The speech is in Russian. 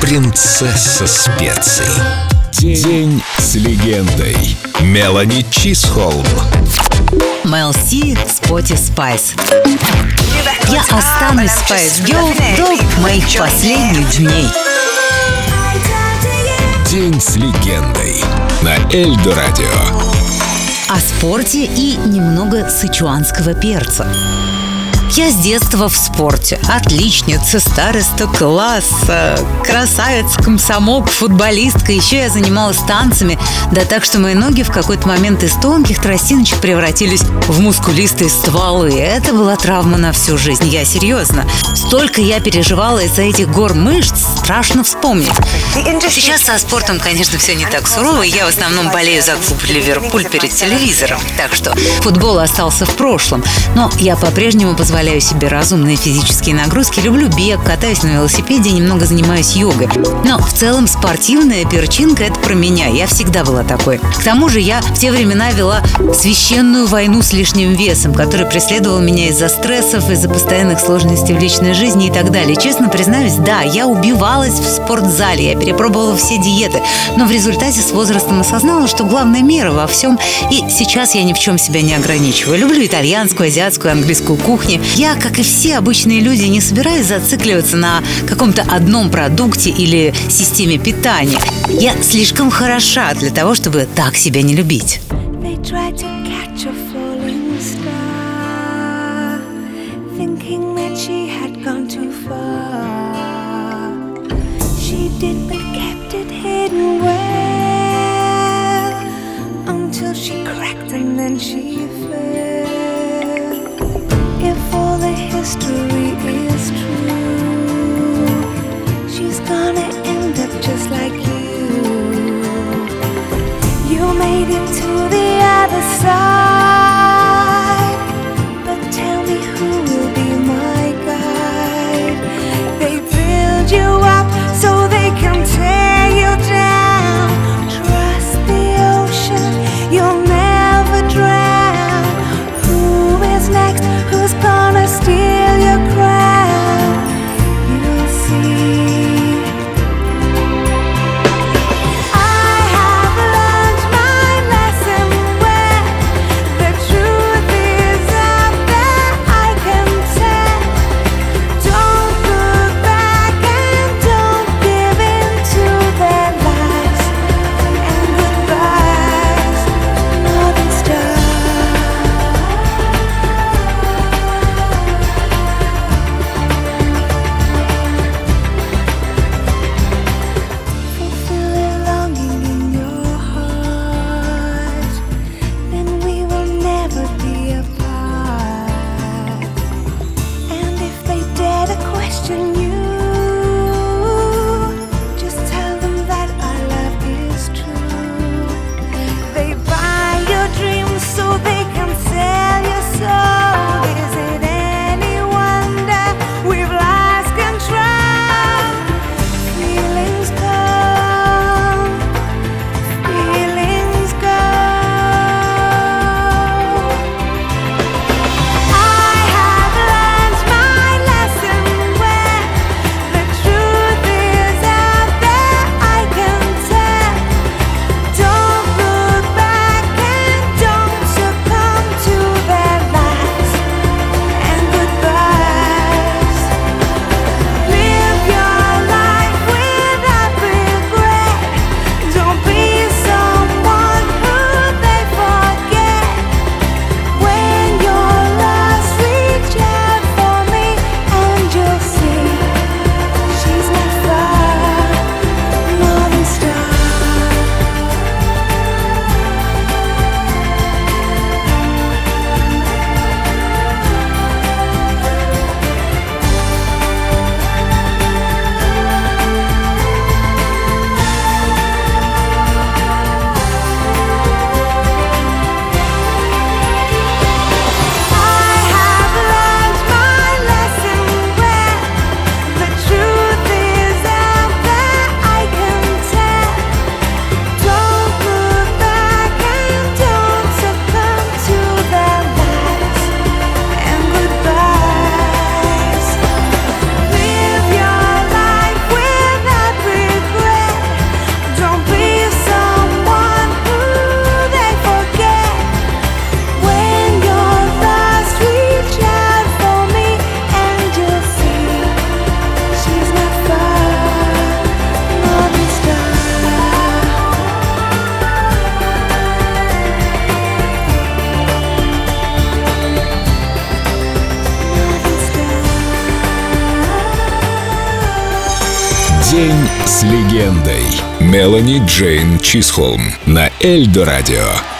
принцесса специй. День с легендой. Мелани Чисхолм. Mel C, Sporty Spice. Я останусь Spice Girl до моих последних дней. День с легендой. На Эльдо Радио. О спорте и немного сычуанского перца. Я с детства в спорте. Отличница, староста класса, красавица, комсомолка, футболистка. Еще я занималась танцами. Да так, что мои ноги в какой-то момент из тонких тростиночек превратились в мускулистые стволы. Это была травма на всю жизнь. Я серьезно. Столько я переживала из-за этих гор мышц, страшно вспомнить. Сейчас со спортом, конечно, все не так сурово. Я в основном болею за клуб Ливерпуль перед телевизором. Так что футбол остался в прошлом. Но я по-прежнему позволяю позволяю себе разумные физические нагрузки, люблю бег, катаюсь на велосипеде, немного занимаюсь йогой. Но в целом спортивная перчинка – это про меня. Я всегда была такой. К тому же я в те времена вела священную войну с лишним весом, который преследовал меня из-за стрессов, из-за постоянных сложностей в личной жизни и так далее. Честно признаюсь, да, я убивалась в спортзале, я перепробовала все диеты, но в результате с возрастом осознала, что главная мера во всем, и сейчас я ни в чем себя не ограничиваю. Люблю итальянскую, азиатскую, английскую кухню, я, как и все обычные люди, не собираюсь зацикливаться на каком-то одном продукте или системе питания. Я слишком хороша для того, чтобы так себя не любить. she cracked and then she fell. History День с легендой. Мелани Джейн Чисхолм на Эльдо Радио.